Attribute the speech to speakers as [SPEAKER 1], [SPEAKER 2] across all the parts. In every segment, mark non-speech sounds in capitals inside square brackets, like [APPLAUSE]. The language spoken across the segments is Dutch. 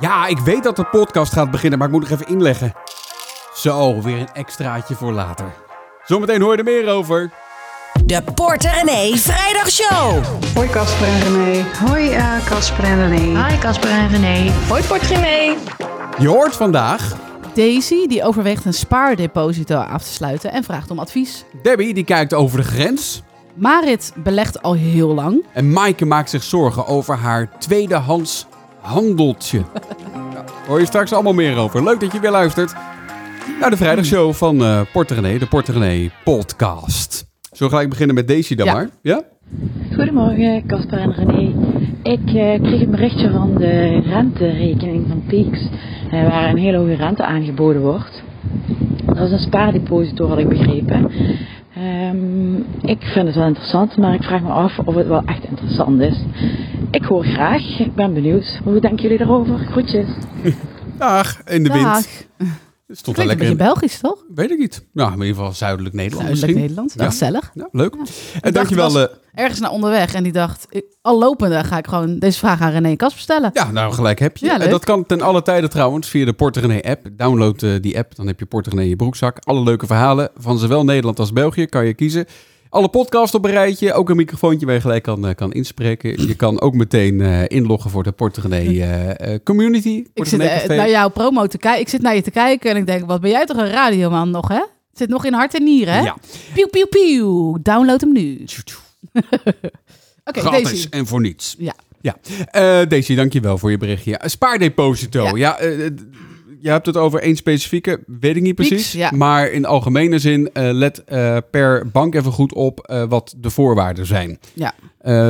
[SPEAKER 1] Ja, ik weet dat de podcast gaat beginnen, maar ik moet nog even inleggen. Zo, weer een extraatje voor later. Zometeen hoor je er meer over.
[SPEAKER 2] De Porter René Vrijdagshow.
[SPEAKER 3] Hoi Casper en René. Hoi eh, Casper en René.
[SPEAKER 4] Hi Casper en René. Hoi Port René.
[SPEAKER 1] Je hoort vandaag
[SPEAKER 5] Daisy die overweegt een spaardeposito af te sluiten en vraagt om advies.
[SPEAKER 1] Debbie, die kijkt over de grens.
[SPEAKER 5] Marit belegt al heel lang.
[SPEAKER 1] En Maaike maakt zich zorgen over haar tweedehands handeltje. Ja, hoor je straks allemaal meer over. Leuk dat je weer luistert naar de vrijdagshow van eh Porter René, de Porter René podcast. Zullen we gelijk beginnen met Daisy dan
[SPEAKER 5] Ja.
[SPEAKER 1] maar? Ja?
[SPEAKER 4] Goedemorgen Casper en René. Ik eh, kreeg een berichtje van de renterekening van Peaks. eh, waar een hele hoge rente aangeboden wordt. Dat is een spaardeposito had ik begrepen. Ehm, ik vind het wel interessant, maar ik vraag me af of het wel echt interessant is. Ik hoor graag, ik ben benieuwd. Hoe denken jullie daarover? Groetjes. [LAUGHS]
[SPEAKER 1] Dag, in de
[SPEAKER 5] Dag.
[SPEAKER 1] wind. Wel
[SPEAKER 5] Klinkt een
[SPEAKER 1] lekker
[SPEAKER 5] beetje
[SPEAKER 1] in,
[SPEAKER 5] Belgisch, toch?
[SPEAKER 1] weet ik niet. Nou, in ieder geval zuidelijk Nederland
[SPEAKER 5] Zuidelijk
[SPEAKER 1] misschien.
[SPEAKER 5] Nederland.
[SPEAKER 1] Ja.
[SPEAKER 5] Gezellig.
[SPEAKER 1] Ja, leuk. En
[SPEAKER 5] dacht,
[SPEAKER 1] dankjewel.
[SPEAKER 5] het
[SPEAKER 1] eh
[SPEAKER 5] Ergens naar onderweg en die dacht, ik- al lopende ga ik gewoon deze vraag aan René en Kasper stellen.
[SPEAKER 1] ja, nou gelijk heb je.
[SPEAKER 5] Ja,
[SPEAKER 1] en dat kan ten alle tijden trouwens via de Porter René app. Download eh, die app, dan heb je Porter René in je broekzak. Alle leuke verhalen van zowel Nederland als België kan je kiezen. Alle podcasts op een rijtje, ook een microfoontje waar je gelijk kan, eh, kan inspreken. Je kan ook meteen eh, inloggen voor de Porter René eh, community.
[SPEAKER 5] ik zit naar jouw promo te kijken. Ik zit naar je te kijken en ik denk, wat ben jij toch een radioman nog, hè? Het zit nog in hart en nieren, hè?
[SPEAKER 1] Ja,
[SPEAKER 5] pieuw, pieuw. Download hem nu. [LAUGHS] Oké,
[SPEAKER 1] gratis
[SPEAKER 5] Daisy.
[SPEAKER 1] en voor niets.
[SPEAKER 5] Ja.
[SPEAKER 1] Ja, eh Daisy, dankjewel voor je berichtje. Spaardeposito. Ja,
[SPEAKER 5] Ja.
[SPEAKER 1] Je hebt het over één specifieke, weet ik niet precies.
[SPEAKER 5] ja.
[SPEAKER 1] Maar in algemene zin, eh, let eh, per bank even goed op eh, wat de voorwaarden zijn.
[SPEAKER 5] Ja.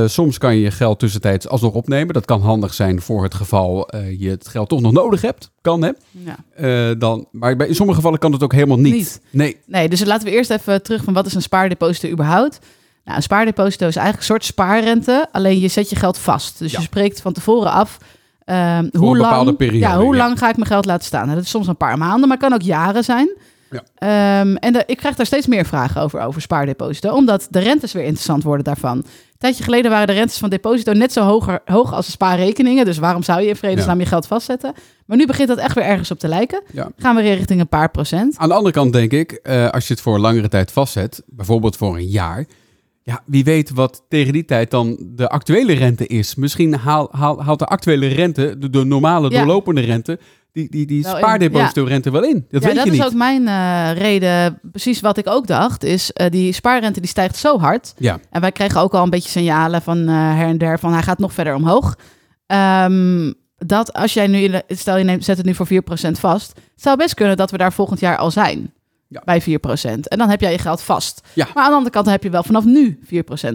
[SPEAKER 1] Soms kan je je geld tussentijds alsnog opnemen. Dat kan handig zijn voor het geval je het geld toch nog nodig hebt. Kan, hè?
[SPEAKER 5] ja.
[SPEAKER 1] Dan, maar bij, in sommige gevallen kan het ook helemaal niet.
[SPEAKER 5] Niet.
[SPEAKER 1] Nee.
[SPEAKER 5] Nee, dus laten we eerst even terug van wat is een spaardeposito überhaupt? Nou, een spaardeposito is eigenlijk een soort spaarrente, alleen je zet je geld vast. Dus
[SPEAKER 1] Ja.
[SPEAKER 5] je spreekt van tevoren af ehm, hoe lang,
[SPEAKER 1] periode,
[SPEAKER 5] ja, hoe
[SPEAKER 1] ja.
[SPEAKER 5] lang ga ik mijn geld laten staan? Nou, dat is soms een paar maanden, maar kan ook jaren zijn.
[SPEAKER 1] Ja.
[SPEAKER 5] Ehm, en de- ik krijg daar steeds meer vragen over, over spaardeposito, omdat de rentes weer interessant worden daarvan. Een tijdje geleden waren de rentes van deposito net zo hoger, hoog als de spaarrekeningen. Dus waarom zou je in vredesnaam je geld vastzetten? Maar nu begint dat echt weer ergens op te lijken.
[SPEAKER 1] Ja.
[SPEAKER 5] Gaan we weer richting een paar procent.
[SPEAKER 1] Aan de andere kant denk ik, eh, als je het voor een langere tijd vastzet, bijvoorbeeld voor een jaar, ja, wie weet wat tegen die tijd dan de actuele rente is. Misschien haal, haal, haalt de actuele rente, de, de normale
[SPEAKER 5] Ja.
[SPEAKER 1] doorlopende rente, die, die, die
[SPEAKER 5] Wel in,
[SPEAKER 1] spaardeposito-rente wel in. Dat
[SPEAKER 5] ja,
[SPEAKER 1] weet
[SPEAKER 5] dat
[SPEAKER 1] je
[SPEAKER 5] is
[SPEAKER 1] niet.
[SPEAKER 5] ook mijn eh, reden. Precies wat ik ook dacht, is eh, die spaarrente die stijgt zo hard.
[SPEAKER 1] Ja,
[SPEAKER 5] En wij kregen ook al een beetje signalen van eh, her en der van hij gaat nog verder omhoog. Ehm, dat als jij nu, stel je neemt, zet het nu voor 4% vast. Het zou best kunnen dat we daar volgend jaar al zijn.
[SPEAKER 1] Ja.
[SPEAKER 5] Bij 4%. En dan heb jij je geld vast.
[SPEAKER 1] Ja.
[SPEAKER 5] Maar aan de andere kant heb je wel vanaf nu 4%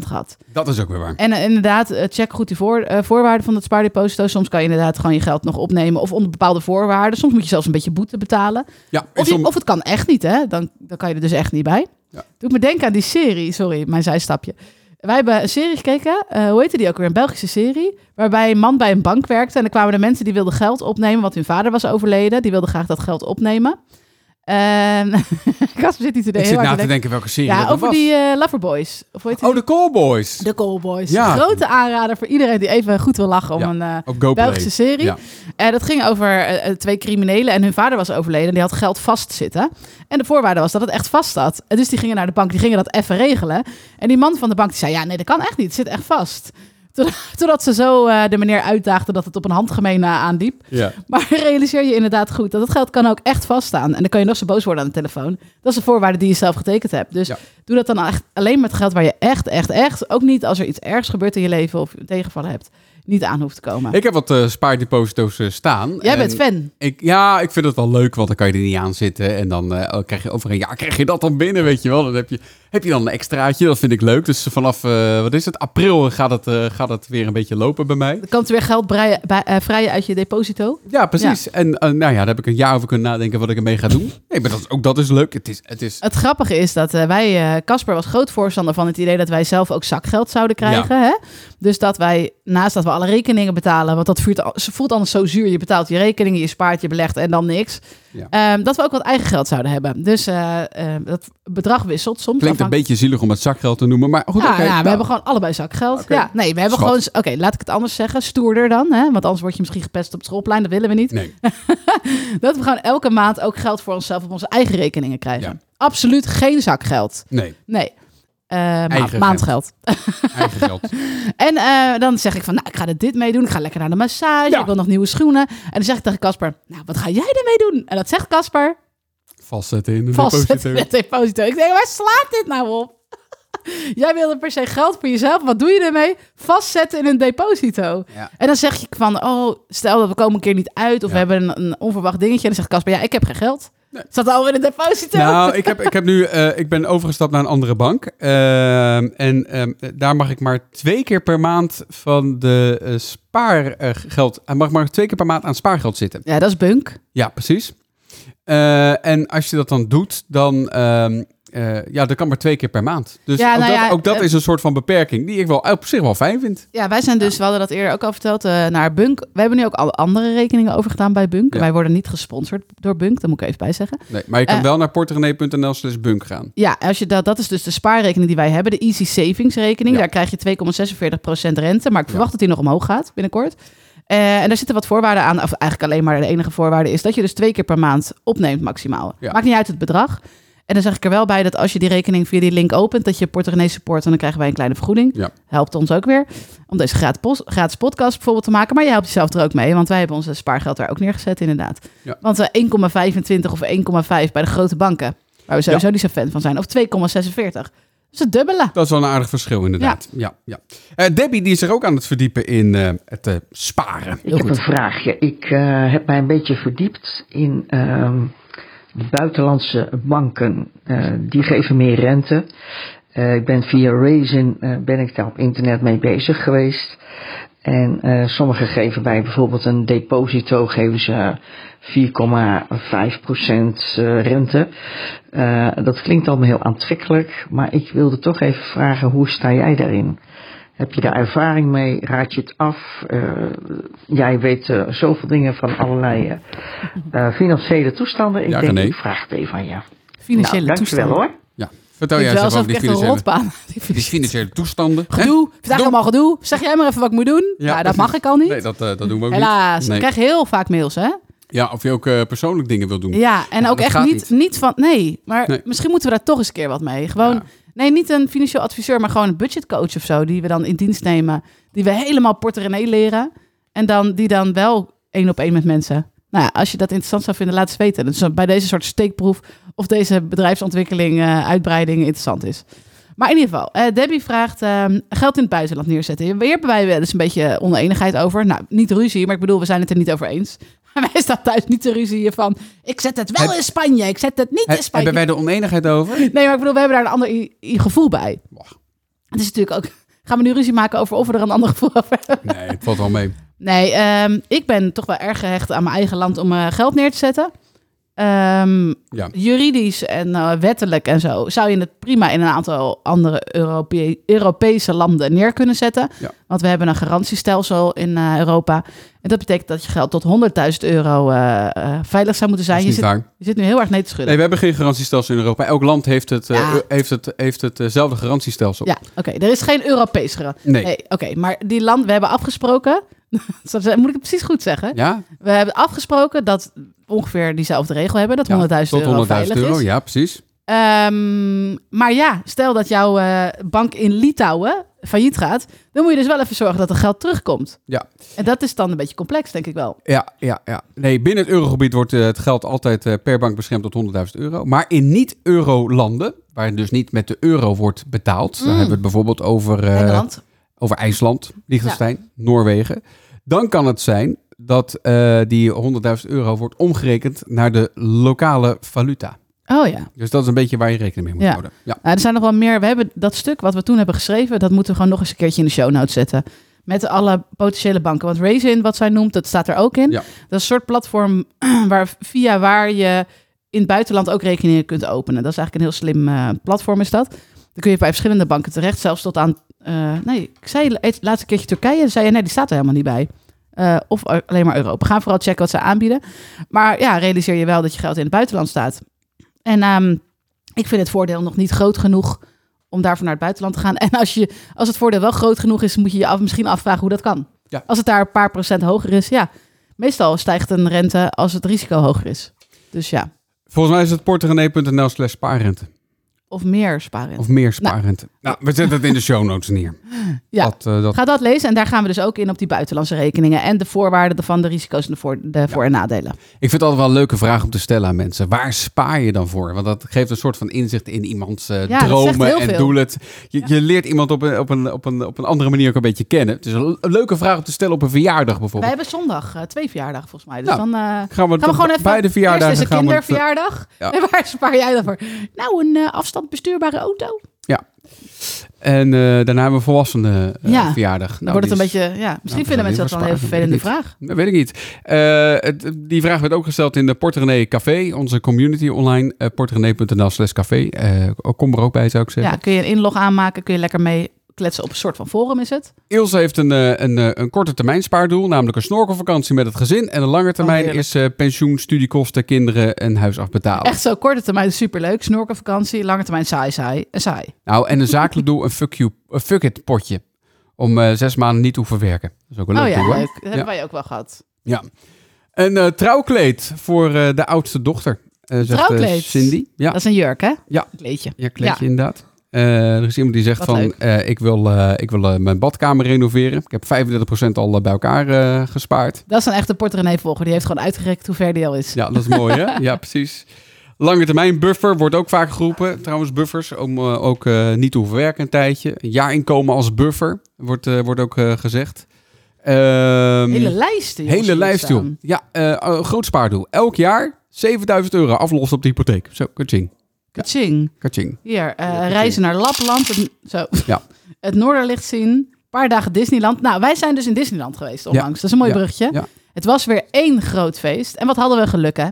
[SPEAKER 5] gehad.
[SPEAKER 1] dat is ook weer waar.
[SPEAKER 5] En eh, inderdaad, eh, check goed die voor, eh, voorwaarden van dat spaardeposito. Soms kan je inderdaad gewoon je geld nog opnemen of onder bepaalde voorwaarden. Soms moet je zelfs een beetje boete betalen.
[SPEAKER 1] Ja,
[SPEAKER 5] Of, je-
[SPEAKER 1] som-
[SPEAKER 5] of het kan echt niet, hè? Dan, dan kan je er dus echt niet bij.
[SPEAKER 1] Ja.
[SPEAKER 5] Doet me denken aan die serie. Sorry, mijn zijstapje. Wij hebben een serie gekeken. hoe heette die ook weer? Een Belgische serie. Waarbij een man bij een bank werkte. En er kwamen de mensen die wilden geld opnemen. Want hun vader was overleden. Die wilden graag dat geld opnemen. [LAUGHS] Kasper zit niet te
[SPEAKER 1] ik
[SPEAKER 5] denken.
[SPEAKER 1] zit
[SPEAKER 5] heel
[SPEAKER 1] na te denken welke serie
[SPEAKER 5] Ja, over die eh Loverboys. Of hoe heet die?
[SPEAKER 1] Oh, de Callboys.
[SPEAKER 5] De Callboys.
[SPEAKER 1] Ja.
[SPEAKER 5] Grote aanrader voor iedereen die even goed wil lachen om
[SPEAKER 1] Ja,
[SPEAKER 5] een eh,
[SPEAKER 1] GoPlay.
[SPEAKER 5] Belgische serie.
[SPEAKER 1] Ja.
[SPEAKER 5] En dat ging over eh, eh, twee criminelen en hun vader was overleden. En die had geld vastzitten. En de voorwaarde was dat het echt vast zat. En dus die gingen naar de bank, die gingen dat even regelen. En die man van de bank die zei, ja nee, dat kan echt niet. Het zit echt vast. Toen- [LAUGHS] Totdat ze zo eh, de meneer uitdaagde dat het op een handgemeen eh, aanliep.
[SPEAKER 1] Ja. [LAUGHS]
[SPEAKER 5] Maar realiseer je inderdaad goed dat het geld kan ook echt vaststaan. En dan kan je nog zo boos worden aan de telefoon. Dat is de voorwaarde die je zelf getekend hebt. Dus
[SPEAKER 1] Ja.
[SPEAKER 5] doe dat dan echt alleen met geld waar je echt, echt, echt... ook niet als er iets ergs gebeurt in je leven of je tegenvallen hebt... niet aan hoeft te komen.
[SPEAKER 1] Ik heb wat eh, spaardeposito's staan.
[SPEAKER 5] Jij
[SPEAKER 1] En
[SPEAKER 5] bent fan.
[SPEAKER 1] Ik, ja, ik vind het wel leuk, want dan kan je er niet aan zitten. En dan eh, krijg je over een jaar krijg je dat dan binnen, weet je wel. Dan heb je, heb je dan een extraatje, dat vind ik leuk. Dus vanaf, eh, wat is het, april gaat het, eh, gaat het weer een beetje lopen bij mij.
[SPEAKER 5] Dan kan het weer geld breien- bij- eh, vrijen uit je deposito.
[SPEAKER 1] Ja, precies. En nou ja, daar heb ik een jaar over kunnen nadenken wat ik ermee ga doen. Nee, maar dat, ook dat is leuk. Het is, het is
[SPEAKER 5] Het grappige is dat wij, Casper was groot voorstander van het idee dat wij zelf ook zakgeld zouden krijgen. Hè? Dus dat wij, naast dat we alle rekeningen betalen, want dat voelt, voelt anders zo zuur. Je betaalt je rekeningen, je spaart, je belegt en dan niks.
[SPEAKER 1] Ja.
[SPEAKER 5] Ehm, dat we ook wat eigen geld zouden hebben. Dus dat bedrag wisselt. Soms
[SPEAKER 1] Klinkt een beetje zielig om het zakgeld te noemen, maar goed,
[SPEAKER 5] ja, ja, we
[SPEAKER 1] nou,
[SPEAKER 5] hebben gewoon allebei zakgeld. Ja, nee, we hebben
[SPEAKER 1] Schat.
[SPEAKER 5] gewoon... Oké, laat ik het anders zeggen. Stoerder dan, hè? Want anders word je misschien gepest op het schoolplein. Dat willen we niet.
[SPEAKER 1] Nee, [LAUGHS]
[SPEAKER 5] Dat we gewoon elke maand ook geld voor onszelf op onze eigen rekeningen krijgen.
[SPEAKER 1] Ja.
[SPEAKER 5] Absoluut geen zakgeld.
[SPEAKER 1] nee,
[SPEAKER 5] Nee. Eh, ma- maandgeld.
[SPEAKER 1] eigen geld. [LAUGHS]
[SPEAKER 5] En eh, dan zeg ik van, nou, ik ga er dit mee doen. Ik ga lekker naar de massage.
[SPEAKER 1] Ja.
[SPEAKER 5] Ik wil nog nieuwe schoenen. En dan zeg ik tegen Casper, nou, wat ga jij ermee doen? En dat zegt Casper,
[SPEAKER 1] Vastzetten in een
[SPEAKER 5] vastzetten
[SPEAKER 1] deposito.
[SPEAKER 5] deposito. Ik denk, waar slaat dit nou op? [LAUGHS] Jij wilde per se geld voor jezelf. Wat doe je ermee? Vastzetten in een deposito.
[SPEAKER 1] Ja.
[SPEAKER 5] En dan zeg je van, oh, stel dat we komen een keer niet uit. Of
[SPEAKER 1] Ja.
[SPEAKER 5] we hebben een, een onverwacht dingetje. En dan zegt Casper, ja, ik heb geen geld.
[SPEAKER 1] Nee.
[SPEAKER 5] Zat al in een deposito?
[SPEAKER 1] Nou, ik, heb, ik [LAUGHS] heb nu, eh, ik ben overgestapt naar een andere bank. Ehm, en ehm, daar mag ik maar twee keer per maand van de eh, spaargeld, hij mag maar twee keer per maand aan spaargeld zitten.
[SPEAKER 5] Ja, dat is bunk.
[SPEAKER 1] Ja, precies. Eh, en als je dat dan doet, dan, eh, ja, dat kan maar twee keer per maand. Dus
[SPEAKER 5] Ja,
[SPEAKER 1] ook,
[SPEAKER 5] nou
[SPEAKER 1] dat,
[SPEAKER 5] ja,
[SPEAKER 1] ook dat
[SPEAKER 5] eh,
[SPEAKER 1] is een soort van beperking die ik wel op zich wel fijn vind.
[SPEAKER 5] Ja, wij zijn dus, we hadden dat eerder ook al verteld, naar Bunk. We hebben nu ook alle andere rekeningen overgedaan bij Bunk.
[SPEAKER 1] Ja.
[SPEAKER 5] Wij worden niet gesponsord door Bunk, dat moet ik even bij zeggen.
[SPEAKER 1] Nee, maar je kan wel naar porterenee.nl slash bunk gaan.
[SPEAKER 5] Ja, als je dat, dat is dus de spaarrekening die wij hebben, de Easy Savings rekening. Daar krijg je 2,46% rente, maar ik verwacht dat die nog omhoog gaat binnenkort. Eh, en daar zitten wat voorwaarden aan, of eigenlijk alleen maar de enige voorwaarde is dat je dus twee keer per maand opneemt maximaal.
[SPEAKER 1] Ja.
[SPEAKER 5] Maakt niet uit het bedrag. En dan zeg ik er wel bij dat als je die rekening via die link opent, dat je Porterenee support en dan krijgen wij een kleine vergoeding.
[SPEAKER 1] Ja.
[SPEAKER 5] Helpt ons ook weer om deze gratis, podcast bijvoorbeeld te maken. Maar je helpt jezelf er ook mee, want wij hebben onze spaargeld daar ook neergezet inderdaad.
[SPEAKER 1] Ja.
[SPEAKER 5] Want eh, 1,25 of 1,5 bij de grote banken, waar we sowieso niet zo fan van zijn, of 2,46. Dat is.
[SPEAKER 1] Dat wel een aardig verschil inderdaad. Ja. Ja, Eh, Debbie die is er ook aan het verdiepen in eh, het eh, sparen.
[SPEAKER 6] Ik
[SPEAKER 5] Heel
[SPEAKER 6] heb
[SPEAKER 5] goed.
[SPEAKER 6] een vraagje. Ik eh, heb mij een beetje verdiept in ehm, buitenlandse banken. Eh, die geven meer rente. Eh, ik ben via Raisin eh, ben ik daar op internet mee bezig geweest. En eh sommige geven bij bijvoorbeeld een deposito geven ze 4,5% eh, rente. Eh, dat klinkt allemaal heel aantrekkelijk, maar ik wilde toch even vragen hoe sta jij daarin? Heb je daar ervaring mee? Raad je het af? Eh, jij weet zoveel dingen van allerlei financiële toestanden. Ik
[SPEAKER 1] Ja,
[SPEAKER 6] denk,
[SPEAKER 1] René.
[SPEAKER 6] ik vraag het even aan jou.
[SPEAKER 5] Financiële
[SPEAKER 6] nou, dankjewel
[SPEAKER 5] toestanden.
[SPEAKER 6] hoor.
[SPEAKER 1] Vertel jij
[SPEAKER 5] is
[SPEAKER 1] eens
[SPEAKER 5] alsof
[SPEAKER 1] over die financiële, die financiële toestanden. hè?
[SPEAKER 5] Gedoe. Vandaag allemaal gedoe. Zeg jij maar even wat ik moet doen. Ja, dat
[SPEAKER 1] precies.
[SPEAKER 5] mag ik al niet.
[SPEAKER 1] Nee, dat, eh, dat doen we ook
[SPEAKER 5] Helaas.
[SPEAKER 1] niet.
[SPEAKER 5] Ik krijg heel vaak mails, hè?
[SPEAKER 1] Ja, of je ook eh, persoonlijk dingen wil doen.
[SPEAKER 5] Ja, en
[SPEAKER 1] Ja,
[SPEAKER 5] ook
[SPEAKER 1] dat
[SPEAKER 5] echt niet,
[SPEAKER 1] niet.
[SPEAKER 5] niet van... Nee, maar
[SPEAKER 1] Nee.
[SPEAKER 5] misschien moeten we daar toch eens een keer wat mee. Gewoon...
[SPEAKER 1] Ja.
[SPEAKER 5] Nee, niet een financieel adviseur, maar gewoon een budgetcoach of zo. Die we dan in dienst nemen. Die we helemaal portemonnee leren. En dan, die dan wel één op één met mensen. Nou ja, als je dat interessant zou vinden, laat het weten. Dus bij deze soort steekproef of deze bedrijfsontwikkeling, eh, uitbreiding interessant is. Maar in ieder geval, eh, Debbie vraagt ehm, geld in het buitenland neerzetten. Hier hebben wij wel eens een beetje oneenigheid over. Nou, niet ruzie, maar ik bedoel, we zijn het er niet over eens. [LAUGHS] wij staan thuis niet te ruzieën van... ik zet het wel
[SPEAKER 1] Heb-
[SPEAKER 5] in Spanje, ik zet het niet in Spanje.
[SPEAKER 1] hebben wij de oneenigheid over?
[SPEAKER 5] Nee, maar ik bedoel, we hebben daar een ander i- i- gevoel bij.
[SPEAKER 1] Boah.
[SPEAKER 5] Het is natuurlijk ook... Gaan we nu ruzie maken over of we er een ander gevoel over hebben?
[SPEAKER 1] Nee, het valt wel mee.
[SPEAKER 5] Nee, ehm, ik ben toch wel erg gehecht aan mijn eigen land om eh, geld neer te zetten. Ehm,
[SPEAKER 1] Ja.
[SPEAKER 5] Juridisch en eh, wettelijk en zo zou je het prima in een aantal andere Europe- Europese landen neer kunnen zetten.
[SPEAKER 1] Ja.
[SPEAKER 5] Want we hebben een garantiestelsel in eh, Europa. En dat betekent dat je geld tot 100.000 euro veilig zou moeten zijn. Je zit, je zit nu heel erg nee te schudden.
[SPEAKER 1] Nee, we hebben geen garantiestelsel in Europa. Elk land heeft, het,
[SPEAKER 5] Ja.
[SPEAKER 1] heeft, het, heeft het, hetzelfde garantiestelsel.
[SPEAKER 5] Ja, oké. Er is geen Europees garantie.
[SPEAKER 1] Nee.
[SPEAKER 5] oké. maar die land, we hebben afgesproken. [LAUGHS] Moet ik het precies goed zeggen?
[SPEAKER 1] Ja?
[SPEAKER 5] We hebben afgesproken dat we ongeveer diezelfde regel hebben. Dat 100.000
[SPEAKER 1] tot
[SPEAKER 5] euro
[SPEAKER 1] 100.000
[SPEAKER 5] veilig
[SPEAKER 1] euro.
[SPEAKER 5] is.
[SPEAKER 1] Ja, precies.
[SPEAKER 5] Ehm, maar ja, stel dat jouw eh, bank in Litouwen failliet gaat. Dan moet je dus wel even zorgen dat er geld terugkomt.
[SPEAKER 1] Ja.
[SPEAKER 5] En dat is dan een beetje complex, denk ik wel.
[SPEAKER 1] Ja, ja, ja. Nee, binnen het eurogebied wordt eh, het geld altijd eh, per bank beschermd tot 100.000 euro. Maar in niet-euro-landen, waar dus niet met de euro wordt betaald, dan hebben we het bijvoorbeeld over,
[SPEAKER 5] Engeland.
[SPEAKER 1] Over IJsland, Liechtenstein, Noorwegen. Dan kan het zijn dat eh, die 100.000 euro wordt omgerekend naar de lokale valuta.
[SPEAKER 5] Oh ja.
[SPEAKER 1] Dus dat is een beetje waar je rekening mee moet
[SPEAKER 5] Ja.
[SPEAKER 1] houden. Ja.
[SPEAKER 5] Nou, er zijn nog wel meer. We hebben dat stuk wat we toen hebben geschreven, dat moeten we gewoon nog eens een keertje in de show notes zetten. Met alle potentiële banken. Want Raisin, wat zij noemt, dat staat er ook in.
[SPEAKER 1] Ja.
[SPEAKER 5] Dat is een soort platform [CLEARS THROAT] waar, via waar je in het buitenland ook rekeningen kunt openen. Dat is eigenlijk een heel slim eh, platform is dat. Dan kun je bij verschillende banken terecht, zelfs tot aan... eh, nee, ik zei het laatste keertje Turkije, zei je nee, die staat er helemaal niet bij. Eh, of alleen maar Europa. Ga vooral checken wat ze aanbieden. Maar ja, realiseer je wel dat je geld in het buitenland staat. En ehm, Ik vind het voordeel nog niet groot genoeg om daarvoor naar het buitenland te gaan. [LAUGHS] En als, je, als het voordeel wel groot genoeg is, moet je je af, misschien afvragen hoe dat kan.
[SPEAKER 1] Ja.
[SPEAKER 5] Als het daar een paar procent hoger is, ja. Meestal stijgt een rente als het risico hoger is. Dus ja,
[SPEAKER 1] Volgens mij is het porterenee.nl slash spaarrente.
[SPEAKER 5] Of meer sparen.
[SPEAKER 1] Of meer spaarrente. Nou, we zetten het in de show notes neer. [LAUGHS]
[SPEAKER 5] Ja.
[SPEAKER 1] Dat, eh, dat,
[SPEAKER 5] Ga dat lezen en daar gaan we dus ook in op die buitenlandse rekeningen en de voorwaarden van de risico's en de voor, de voor- en nadelen.
[SPEAKER 1] Ik vind het altijd wel een leuke vraag om te stellen aan mensen. Waar spaar je dan voor? Want dat geeft een soort van inzicht in iemands eh, dromen en doelen. Je, je leert iemand op een, op, een, op, een, op een andere manier ook een beetje kennen. Het is een, een leuke vraag om te stellen op een verjaardag
[SPEAKER 5] Wij
[SPEAKER 1] bijvoorbeeld.
[SPEAKER 5] hebben zondag eh, twee verjaardagen volgens mij. Dus
[SPEAKER 1] Nou,
[SPEAKER 5] dan
[SPEAKER 1] Gaan we,
[SPEAKER 5] gaan we gewoon even...
[SPEAKER 1] bij de verjaardagen
[SPEAKER 5] Eerst is een kinderverjaardag.
[SPEAKER 1] Ja.
[SPEAKER 5] En waar spaar jij dan voor? [LAUGHS] Nou, een afstandbestuurbare auto.
[SPEAKER 1] En eh, daarna hebben we volwassenen eh,
[SPEAKER 5] Ja.
[SPEAKER 1] verjaardag.
[SPEAKER 5] Dan
[SPEAKER 1] Nou,
[SPEAKER 5] wordt het een
[SPEAKER 1] is-
[SPEAKER 5] beetje... Ja, misschien
[SPEAKER 1] Nou,
[SPEAKER 5] vinden mensen dat wel een heel vervelende vraag.
[SPEAKER 1] Dat weet ik niet. Eh, het- die vraag werd ook gesteld in de Porterenee Café, onze community online. Uh, porterenee.nl slash café. Kom er ook bij, zou ik zeggen.
[SPEAKER 5] Ja, kun je een inlog aanmaken, kun je lekker mee kletsen op een soort van forum is het.
[SPEAKER 1] Ilse heeft een, eh, een, eh, een korte termijn spaardoel, namelijk een snorkelvakantie met het gezin. En een lange termijn
[SPEAKER 5] heerlijk.
[SPEAKER 1] is eh, pensioen, studiekosten, kinderen en huis afbetalen.
[SPEAKER 5] Echt zo, korte termijn superleuk. Snorkelvakantie, lange termijn saai, saai saai.
[SPEAKER 1] Nou, en een zakelijk doel, een fuck, you, een fuck it potje. Om zes maanden niet te hoeven werken. Dat is ook een leuk
[SPEAKER 5] oh ja,
[SPEAKER 1] doel,
[SPEAKER 5] leuk. Dat hebben
[SPEAKER 1] Ja.
[SPEAKER 5] wij ook wel gehad.
[SPEAKER 1] Ja. Een trouwkleed voor de oudste dochter, zegt
[SPEAKER 5] Trouwkleed?
[SPEAKER 1] Cindy. Ja,
[SPEAKER 5] Dat is een jurk, hè?
[SPEAKER 1] Ja.
[SPEAKER 5] Een kleedje.
[SPEAKER 1] ja kleedje inderdaad. Eh, er is iemand die zegt
[SPEAKER 5] Wat
[SPEAKER 1] van, eh, ik wil, eh, ik wil mijn badkamer renoveren. Ik heb 35% al bij elkaar gespaard.
[SPEAKER 5] Dat is een echte Porterenee-volger. Die heeft gewoon uitgerekend hoe ver die al is.
[SPEAKER 1] Ja, dat is mooi hè? [LAUGHS] Ja, precies. Lange termijn buffer wordt ook vaak geroepen. Trouwens, buffers om ook niet te hoeven werken een tijdje. Een jaarinkomen als buffer wordt, wordt ook gezegd. Ehm,
[SPEAKER 5] Hele zie
[SPEAKER 1] hele lijst, joh. Ja, groot spaardoel. Elk jaar 7000 euro aflossen op de hypotheek. Zo, kaching.
[SPEAKER 5] Kaching.
[SPEAKER 1] Kaching.
[SPEAKER 5] Hier, eh, reizen naar Lapland. Het, zo.
[SPEAKER 1] Ja. [LAUGHS]
[SPEAKER 5] het Noorderlicht zien. Een paar dagen Disneyland. Nou, wij zijn dus in Disneyland geweest onlangs. Dat is een mooi.
[SPEAKER 1] Ja.
[SPEAKER 5] Het was weer één groot feest. En wat hadden we geluk, hè?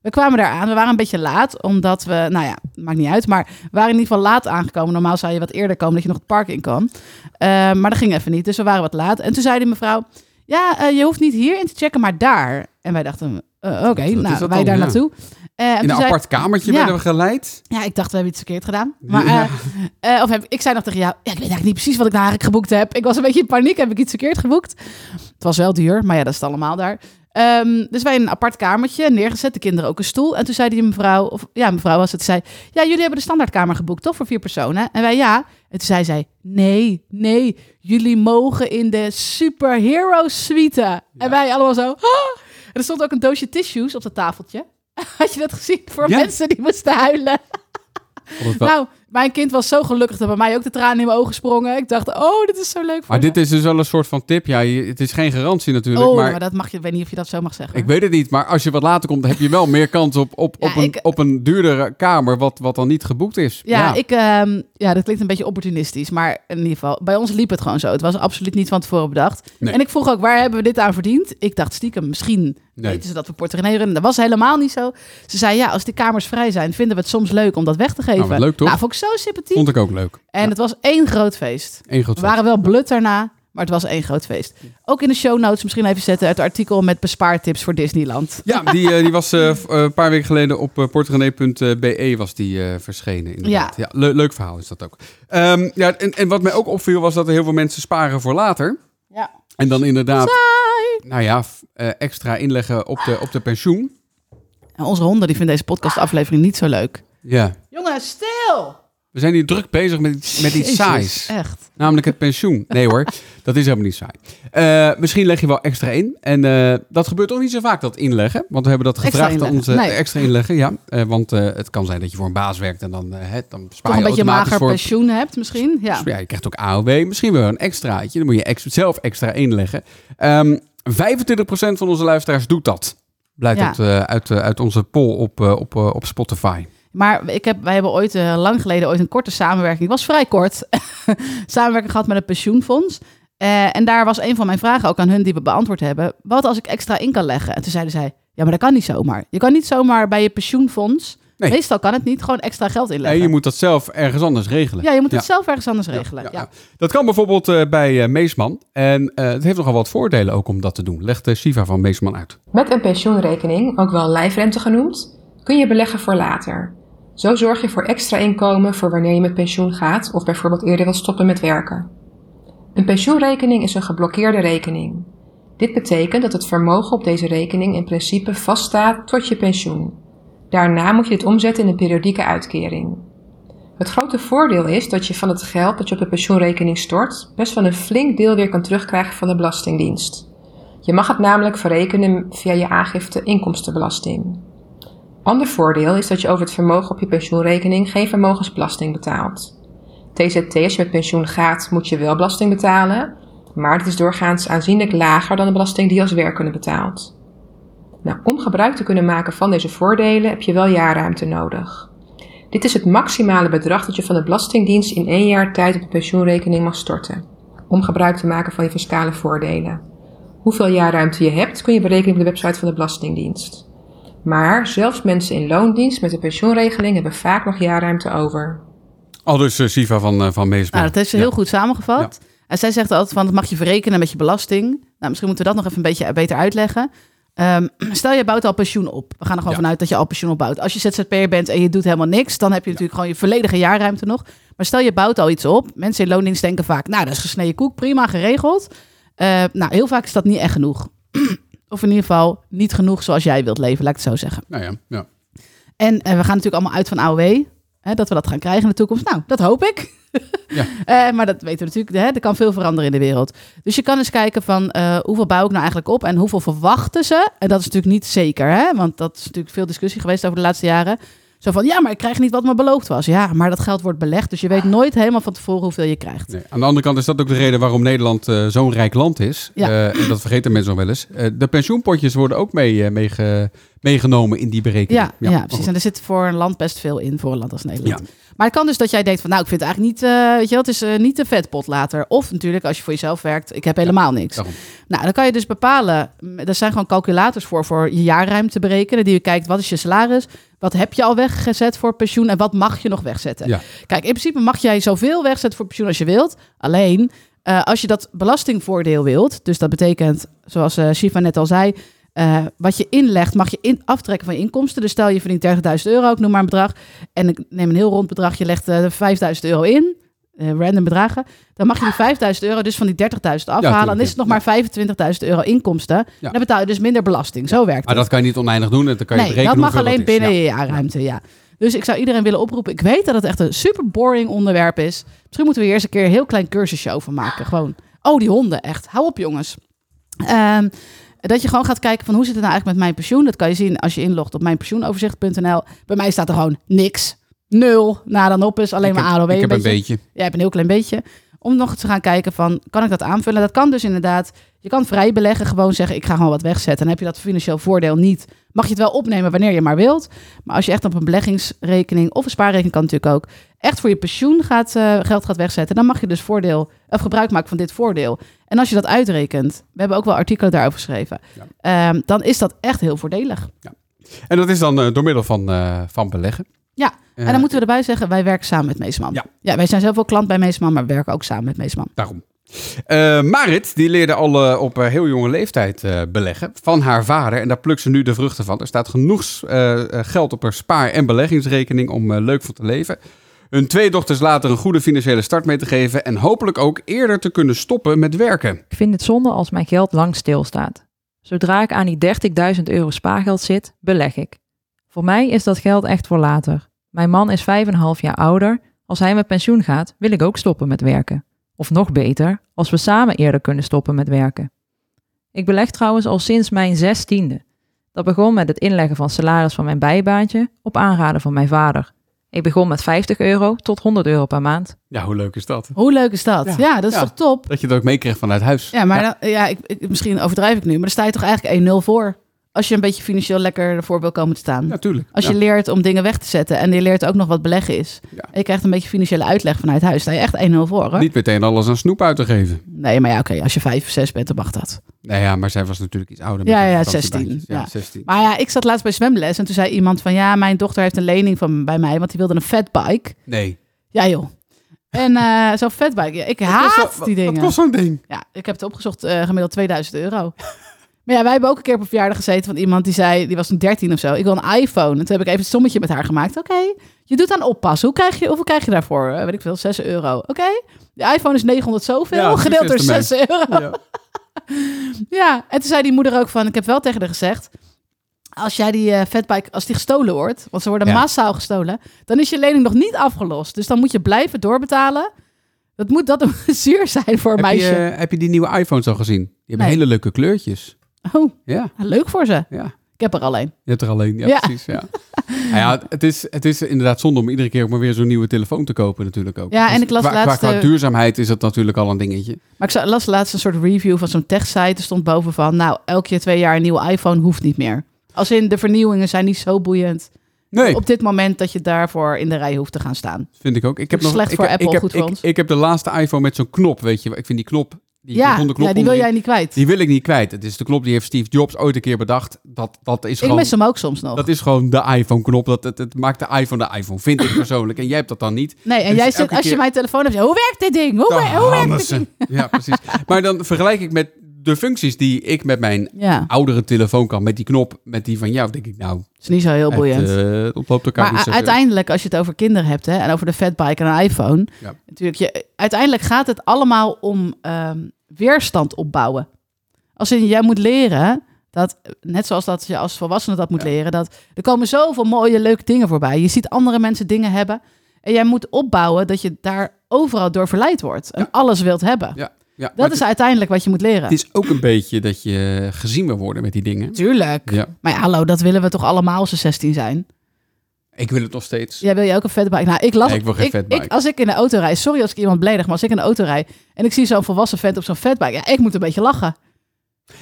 [SPEAKER 5] We kwamen daar aan. We waren een beetje laat, omdat we... Nou ja, maakt niet uit. Maar we waren in ieder geval laat aangekomen. Normaal zou je wat eerder komen, dat je nog het park in kan. Eh, maar dat ging even niet. Dus we waren wat laat. En toen zei die mevrouw... Ja, eh, je hoeft niet hierin te checken, maar daar. En wij dachten... eh, Oké, nou, wij
[SPEAKER 1] dan?
[SPEAKER 5] daar naartoe. Eh,
[SPEAKER 1] In een
[SPEAKER 5] zei-
[SPEAKER 1] apart kamertje
[SPEAKER 5] Ja.
[SPEAKER 1] werden we geleid.
[SPEAKER 5] ja, ik dacht, we hebben iets verkeerd gedaan. [LAUGHS] Maar,
[SPEAKER 1] Ja.
[SPEAKER 5] of heb, ik zei nog tegen jou, ja, ik weet eigenlijk niet precies wat ik nou eigenlijk geboekt heb. Ik was een beetje in paniek, heb ik iets verkeerd geboekt? Het was wel duur, maar ja, dat is het allemaal daar. Ehm, dus wij in een apart kamertje neergezet, de kinderen ook een stoel. En toen zei die mevrouw, of ja, mevrouw was het, zei... Ja, jullie hebben de standaardkamer geboekt, toch? Voor vier personen? En wij, ja. En toen zei zij, nee, nee, jullie mogen in de superhero suite. En wij allemaal zo... "Ah." En er stond ook een doosje tissues op dat tafeltje. [LAUGHS] Had je dat gezien? Voor
[SPEAKER 1] Ja.
[SPEAKER 5] mensen die moesten huilen.
[SPEAKER 1] Het wel-
[SPEAKER 5] Nou, mijn kind was zo gelukkig dat bij mij ook de tranen in mijn ogen sprongen. Ik dacht, oh, dit is zo leuk voor
[SPEAKER 1] Maar dit is dus wel een soort van tip. Ja, je- het is geen garantie natuurlijk.
[SPEAKER 5] Oh,
[SPEAKER 1] maar
[SPEAKER 5] maar, dat mag je, ik weet niet of je dat zo mag zeggen.
[SPEAKER 1] Ik weet het niet, maar als je wat later komt, heb je wel meer kans op, op,
[SPEAKER 5] Ja,
[SPEAKER 1] op, een,
[SPEAKER 5] ik-
[SPEAKER 1] op een duurdere kamer, wat, wat dan niet geboekt is.
[SPEAKER 5] Ja, Ik, ehm, ja, dat klinkt een beetje opportunistisch. Maar in ieder geval, bij ons liep het gewoon zo. Het was absoluut niet van tevoren bedacht.
[SPEAKER 1] Nee.
[SPEAKER 5] En ik vroeg ook, waar hebben we dit aan verdiend? Ik dacht stiekem, misschien
[SPEAKER 1] Nee.
[SPEAKER 5] weten ze dat we Porterenee runnen. Dat was helemaal niet zo. Ze zei, ja, als die kamers vrij zijn, vinden we het soms leuk om dat weg te geven.
[SPEAKER 1] Nou, wat leuk, toch?
[SPEAKER 5] Nou, zo sympathiek.
[SPEAKER 1] Vond ik ook leuk.
[SPEAKER 5] En het was één groot feest.
[SPEAKER 1] Eén groot
[SPEAKER 5] We
[SPEAKER 1] feest.
[SPEAKER 5] waren wel blut daarna, maar het was één groot feest. Ook in de show notes misschien even zetten het artikel met bespaartips voor Disneyland.
[SPEAKER 1] Ja, die, eh, die was eh, eh, een paar weken geleden op porterenee.be was die verschenen. Inderdaad. Ja. le- leuk verhaal is dat ook. Ehm, ja, en, en wat mij ook opviel was dat er heel veel mensen sparen voor later.
[SPEAKER 5] Ja.
[SPEAKER 1] En dan inderdaad, nou ja, extra inleggen op de, op de pensioen.
[SPEAKER 5] En onze honden die vinden deze podcastaflevering niet zo leuk.
[SPEAKER 1] Ja.
[SPEAKER 5] Jongen, stil!
[SPEAKER 1] We zijn hier druk bezig met, iets- met iets
[SPEAKER 5] Jezus,
[SPEAKER 1] saais.
[SPEAKER 5] Echt.
[SPEAKER 1] Namelijk het pensioen. Nee hoor, [LAUGHS] dat is helemaal niet saai. Eh, misschien leg je wel extra in. En eh, dat gebeurt ook niet zo vaak, dat inleggen. Want we hebben dat gevraagd aan onze
[SPEAKER 5] inleggen, nee.
[SPEAKER 1] extra inleggen. Ja, Eh, want het kan zijn dat je voor een baas werkt en dan, hè, dan spaar
[SPEAKER 5] Toch
[SPEAKER 1] je
[SPEAKER 5] een beetje mager
[SPEAKER 1] voor...
[SPEAKER 5] pensioen hebt misschien. Ja.
[SPEAKER 1] Ja, je krijgt ook AOW. Misschien wel een extraatje. Dan moet je zelf extra inleggen. Ehm 25% van onze luisteraars doet dat. Blijkt
[SPEAKER 5] Ja.
[SPEAKER 1] uit, uit, uit onze poll op, op, op Spotify.
[SPEAKER 5] Maar ik heb, wij hebben ooit, eh, lang geleden, ooit een korte samenwerking. Die was vrij kort. [LAUGHS] samenwerking gehad met een pensioenfonds. Eh, en daar was een van mijn vragen ook aan hun die we beantwoord hebben. Wat als ik extra in kan leggen? En toen zeiden zij, ja, maar dat kan niet zomaar. Je kan niet zomaar bij je pensioenfonds,
[SPEAKER 1] Nee.
[SPEAKER 5] meestal kan het niet, gewoon extra geld
[SPEAKER 1] En
[SPEAKER 5] inleggen.
[SPEAKER 1] je moet dat zelf ergens anders regelen.
[SPEAKER 5] ja, je moet het zelf ergens anders regelen. Ja,
[SPEAKER 1] Ja, ja. Dat kan bijvoorbeeld eh, bij Meesman. En eh, het heeft nogal wat voordelen ook om dat te doen. Legt de Siva van Meesman uit.
[SPEAKER 7] Met een pensioenrekening, ook wel lijfrente genoemd, kun je beleggen voor later. Zo zorg je voor extra inkomen voor wanneer je met pensioen gaat of bijvoorbeeld eerder wilt stoppen met werken. Een pensioenrekening is een geblokkeerde rekening. Dit betekent dat het vermogen op deze rekening in principe vaststaat tot je pensioen. Daarna moet je dit omzetten in een periodieke uitkering. Het grote voordeel is dat je van het geld dat je op de pensioenrekening stort best wel een flink deel weer kan terugkrijgen van de Belastingdienst. Je mag het namelijk verrekenen via je aangifte inkomstenbelasting. Ander voordeel is dat je over het vermogen op je pensioenrekening geen vermogensbelasting betaalt. TZT, als je met pensioen gaat, moet je wel belasting betalen, maar dit is doorgaans aanzienlijk lager dan de belasting die je als werkende betaalt. Nou, om gebruik te kunnen maken van deze voordelen heb je wel jaarruimte nodig. Dit is het maximale bedrag dat je van de Belastingdienst in één jaar tijd op de pensioenrekening mag storten, om gebruik te maken van je fiscale voordelen. Hoeveel jaarruimte je hebt kun je berekenen op de website van de Belastingdienst. Maar zelfs mensen in loondienst met een pensioenregeling hebben vaak nog jaarruimte over.
[SPEAKER 1] Al dus eh, Siva van, eh, van Meesman.
[SPEAKER 5] Nou, dat heeft ze
[SPEAKER 1] Ja.
[SPEAKER 5] heel goed samengevat. En zij zegt altijd van, dat mag je verrekenen met je belasting. Nou, misschien moeten we dat nog even een beetje beter uitleggen. Ehm, [CLEARS THROAT] stel, je bouwt al pensioen op. We gaan er gewoon
[SPEAKER 1] Ja.
[SPEAKER 5] vanuit dat je al pensioen opbouwt. Als je ZZP'er bent en je doet helemaal niks, dan heb je natuurlijk gewoon je volledige jaarruimte nog. Maar stel, je bouwt al iets op. Mensen in loondienst denken vaak, nou, dat is gesneden koek, prima, geregeld. Eh, nou, heel vaak is dat niet echt genoeg. Of in ieder geval niet genoeg zoals jij wilt leven, laat ik het zo zeggen.
[SPEAKER 1] Nou ja, ja.
[SPEAKER 5] En eh, we gaan natuurlijk allemaal uit van AOW. Hè, dat we dat gaan krijgen in de toekomst. Nou, dat hoop ik.
[SPEAKER 1] Ja. [LAUGHS]
[SPEAKER 5] Eh, maar dat weten we natuurlijk. Hè, er kan veel veranderen in de wereld. Dus je kan eens kijken van eh, hoeveel bouw ik nou eigenlijk op en hoeveel verwachten ze. En dat is natuurlijk niet zeker, hè? want dat is natuurlijk veel discussie geweest over de laatste jaren. Zo van, ja, maar ik krijg niet wat me beloofd was. Ja, maar dat geld wordt belegd, dus je weet nooit helemaal van tevoren hoeveel je krijgt.
[SPEAKER 1] Nee. Aan de andere kant is dat ook de reden waarom Nederland eh, zo'n rijk land is.
[SPEAKER 5] Ja.
[SPEAKER 1] Eh, en dat vergeten mensen nog wel eens. Eh, de pensioenpotjes worden ook mee, meege- meegenomen in die berekening.
[SPEAKER 5] Ja, ja, precies. En er zit voor een land best veel in, voor een land als Nederland.
[SPEAKER 1] Ja.
[SPEAKER 5] Maar het kan dus dat jij denkt van, nou, ik vind het eigenlijk niet, eh, weet je wel, het is eh, niet de vetpot later. Of natuurlijk, als je voor jezelf werkt, ik heb helemaal niks.
[SPEAKER 1] daarom.
[SPEAKER 5] Nou, dan kan je dus bepalen, er zijn gewoon calculators voor, voor je jaarruimte berekenen. Die je kijkt, wat is je salaris? Wat heb je al weggezet voor pensioen? En wat mag je nog wegzetten?
[SPEAKER 1] Ja.
[SPEAKER 5] Kijk, in principe mag jij zoveel wegzetten voor pensioen als je wilt. Alleen, eh, als je dat belastingvoordeel wilt, dus dat betekent, zoals Shiva net al zei, eh, wat je inlegt mag je in, aftrekken van je inkomsten. Dus stel je verdient 30.000 euro, ik noem maar een bedrag. En ik neem een heel rond bedrag, je legt eh 5.000 euro in, eh, random bedragen. Dan mag je die 5.000 euro dus van die 30.000 afhalen. dan is het nog
[SPEAKER 1] ja.
[SPEAKER 5] maar 25.000 euro inkomsten.
[SPEAKER 1] Ja.
[SPEAKER 5] Dan betaal je dus minder belasting. Zo werkt
[SPEAKER 1] Maar
[SPEAKER 5] het.
[SPEAKER 1] dat kan je niet oneindig doen. en Dan kan je
[SPEAKER 5] Nee, dat mag alleen
[SPEAKER 1] dat
[SPEAKER 5] binnen je jaarruimte, ja. Dus ik zou iedereen willen oproepen. Ik weet dat het echt een super boring onderwerp is. Misschien moeten we hier eens een keer een heel klein cursusje over maken. Gewoon, oh die honden, echt. Hou op jongens. Ehm, dat je gewoon gaat kijken van hoe zit het nou eigenlijk met mijn pensioen. Dat kan je zien als je inlogt op mijnpensioenoverzicht.nl. Bij mij staat er gewoon niks. Nul. Nou, dan op is alleen
[SPEAKER 1] Ik
[SPEAKER 5] maar
[SPEAKER 1] heb-
[SPEAKER 5] AOW.
[SPEAKER 1] Ik heb een
[SPEAKER 5] beetje.
[SPEAKER 1] beetje.
[SPEAKER 5] Jij hebt een heel klein beetje. Om nog te gaan kijken van, kan ik dat aanvullen? Dat kan dus inderdaad. Je kan vrij beleggen, gewoon zeggen, ik ga gewoon wat wegzetten. Dan heb je dat financieel voordeel niet. Mag je het wel opnemen wanneer je maar wilt. Maar als je echt op een beleggingsrekening of een spaarrekening kan natuurlijk ook, echt voor je pensioen gaat, eh, geld gaat wegzetten, dan mag je dus voordeel, of gebruik maken van dit voordeel. En als je dat uitrekent, we hebben ook wel artikelen daarover geschreven, ehm, dan is dat echt heel voordelig.
[SPEAKER 1] En dat is dan eh, door middel van, eh, van beleggen.
[SPEAKER 5] Ja, en dan moeten we erbij zeggen, wij werken samen met Meesman.
[SPEAKER 1] Ja.
[SPEAKER 5] ja, wij zijn zelf ook klant bij Meesman, maar we werken ook samen met Meesman.
[SPEAKER 1] Daarom. Marit, die leerde al op heel jonge leeftijd beleggen van haar vader. En daar plukt ze nu de vruchten van. Er staat genoeg geld op haar spaar- en beleggingsrekening om leuk van te leven. Hun twee dochters later een goede financiële start mee te geven. En hopelijk ook eerder te kunnen stoppen met werken.
[SPEAKER 8] Ik vind het zonde als mijn geld lang stilstaat. Zodra ik aan die 30.000 euro spaargeld zit, beleg ik. Voor mij is dat geld echt voor later. Mijn man is 5,5 jaar ouder. Als hij met pensioen gaat, wil ik ook stoppen met werken. Of nog beter, als we samen eerder kunnen stoppen met werken. Ik beleg trouwens al sinds mijn zestiende. Dat begon met het inleggen van salaris van mijn bijbaantje op aanraden van mijn vader. Ik begon met 50 euro tot 100 euro per maand.
[SPEAKER 1] Ja, hoe leuk is dat?
[SPEAKER 5] Hoe leuk is dat?
[SPEAKER 1] Ja,
[SPEAKER 5] Ja, dat is
[SPEAKER 1] ja.
[SPEAKER 5] toch top?
[SPEAKER 1] Dat je het ook meekrijgt vanuit huis.
[SPEAKER 5] Ja, maar Dan, ja, ik, ik- misschien overdrijf ik nu, maar dan sta je toch eigenlijk 1-0 voor. Als je een beetje financieel lekker ervoor wil komen te staan.
[SPEAKER 1] Natuurlijk.
[SPEAKER 5] Als je leert om dingen weg te zetten en je leert ook nog wat beleggen is.
[SPEAKER 1] Ja.
[SPEAKER 5] En je krijgt een beetje financiële uitleg vanuit huis. Sta je echt 1-0 voor hoor.
[SPEAKER 1] Niet meteen alles aan snoep uit te geven.
[SPEAKER 5] Nee, maar ja, oké. als je 5 of 6 bent, dan mag dat.
[SPEAKER 1] Nou ja, maar zij was natuurlijk iets ouder.
[SPEAKER 5] Ja, ja,
[SPEAKER 1] vakantiebaantjes.
[SPEAKER 5] 16,
[SPEAKER 1] Ja,
[SPEAKER 5] ja.
[SPEAKER 1] 16.
[SPEAKER 5] Maar ja, ik zat laatst bij zwemles en toen zei iemand van... Ja, mijn dochter heeft een lening van, bij mij, want die wilde een fatbike.
[SPEAKER 1] Nee.
[SPEAKER 5] Ja joh. En eh zo'n fatbike, ja, ik haat
[SPEAKER 1] zo-
[SPEAKER 5] die dingen.
[SPEAKER 1] Wat kost zo'n ding?
[SPEAKER 5] Ja, ik heb het opgezocht, eh, gemiddeld 2000 euro. Maar ja, wij hebben ook een keer op een verjaardag gezeten van iemand die zei, die was toen 13 of zo, ik wil een iPhone. En toen heb ik even een sommetje met haar gemaakt. Oké, je doet aan oppassen. Hoe krijg je, hoeveel krijg je daarvoor? Eh, weet ik veel, 6 euro. Oké, de iPhone is 900 zoveel,
[SPEAKER 1] Ja,
[SPEAKER 5] gedeeld door
[SPEAKER 1] succes
[SPEAKER 5] 6 euro.
[SPEAKER 1] Ja. [LAUGHS]
[SPEAKER 5] Ja, en toen zei die moeder ook van, ik heb wel tegen haar gezegd, als jij die eh, fatbike, als die gestolen wordt, want ze worden
[SPEAKER 1] Ja.
[SPEAKER 5] massaal gestolen, dan is je lening nog niet afgelost. Dus dan moet je blijven doorbetalen. Dat moet dat [LAUGHS] een zuur zijn voor een
[SPEAKER 1] Heb, je,
[SPEAKER 5] meisje.
[SPEAKER 1] eh, heb je die nieuwe iPhones al gezien? Die hebben
[SPEAKER 5] Nee.
[SPEAKER 1] hele leuke kleurtjes.
[SPEAKER 5] Oh,
[SPEAKER 1] Ja,
[SPEAKER 5] leuk voor ze.
[SPEAKER 1] ja.
[SPEAKER 5] Ik heb er alleen.
[SPEAKER 1] Je hebt er alleen. Ja,
[SPEAKER 5] Ja.
[SPEAKER 1] precies. Ja. [LAUGHS] Nou ja, het, is, het is inderdaad zonde om iedere keer ook maar weer zo'n nieuwe telefoon te kopen natuurlijk ook.
[SPEAKER 5] Ja, en ik las
[SPEAKER 1] qua,
[SPEAKER 5] laatst,
[SPEAKER 1] qua, qua
[SPEAKER 5] eh,
[SPEAKER 1] duurzaamheid is dat natuurlijk al een dingetje.
[SPEAKER 5] Maar ik las laatst een soort review van zo'n tech-site. Er stond boven van, nou, elk keer twee jaar een nieuwe iPhone hoeft niet meer. Als in, de vernieuwingen zijn niet zo boeiend.
[SPEAKER 1] Nee,
[SPEAKER 5] Op dit moment dat je daarvoor in de rij hoeft te gaan staan.
[SPEAKER 1] vind ik ook. Ik heb nog,
[SPEAKER 5] Slecht
[SPEAKER 1] ik
[SPEAKER 5] voor
[SPEAKER 1] heb-
[SPEAKER 5] Apple,
[SPEAKER 1] ik heb,
[SPEAKER 5] goed voor
[SPEAKER 1] ik,
[SPEAKER 5] ons.
[SPEAKER 1] Ik heb de laatste iPhone met zo'n knop, weet je. Ik vind die knop, die
[SPEAKER 5] ja,
[SPEAKER 1] knop
[SPEAKER 5] ja, die wil jij niet kwijt.
[SPEAKER 1] Die wil ik niet kwijt. Het is de knop die heeft Steve Jobs ooit een keer bedacht. Dat, dat is
[SPEAKER 5] ik
[SPEAKER 1] gewoon...
[SPEAKER 5] mis hem ook soms nog.
[SPEAKER 1] Dat is gewoon de iPhone-knop. Dat, het, het maakt de iPhone de iPhone, vind ik persoonlijk. En jij hebt dat dan niet.
[SPEAKER 5] nee, en
[SPEAKER 1] dus
[SPEAKER 5] jij zit, als je mijn telefoon hebt, hoe werkt dit ding? Hoe, wer- hoe werkt dit ding?
[SPEAKER 1] Ja, precies. Maar dan vergelijk ik met de functies die ik met mijn
[SPEAKER 5] Ja,
[SPEAKER 1] oudere telefoon kan. Met die knop, met die van jou, denk ik nou...
[SPEAKER 5] is niet zo heel boeiend.
[SPEAKER 1] Het, eh, het ontloopt elkaar
[SPEAKER 5] maar uiteindelijk, als je het over kinderen hebt hè, en over de fatbike en een iPhone,
[SPEAKER 1] Ja.
[SPEAKER 5] natuurlijk, je, uiteindelijk gaat het allemaal om ehm, weerstand opbouwen. Als in, jij moet leren dat, net zoals dat je als volwassene dat moet
[SPEAKER 1] Ja.
[SPEAKER 5] leren, dat er komen zoveel mooie, leuke dingen voorbij. Je ziet andere mensen dingen hebben en jij moet opbouwen dat je daar overal door verleid wordt en
[SPEAKER 1] Ja.
[SPEAKER 5] alles wilt hebben.
[SPEAKER 1] Ja, ja,
[SPEAKER 5] Dat is
[SPEAKER 1] het,
[SPEAKER 5] uiteindelijk wat je moet leren.
[SPEAKER 1] het is ook een beetje dat je gezien wil worden met die dingen.
[SPEAKER 5] Tuurlijk.
[SPEAKER 1] Ja,
[SPEAKER 5] Maar ja, hallo, dat willen we toch allemaal als we 16 zijn?
[SPEAKER 1] Ik wil het nog steeds.
[SPEAKER 5] Jij wil je ook een fatbike? Nou, ik.
[SPEAKER 1] Nee, ik wil geen fatbike.
[SPEAKER 5] Ik, als ik in de auto rijd, sorry als ik iemand beledig, maar als ik in de auto rijd en ik zie zo'n volwassen vent op zo'n fatbike, ja, ik moet een beetje lachen.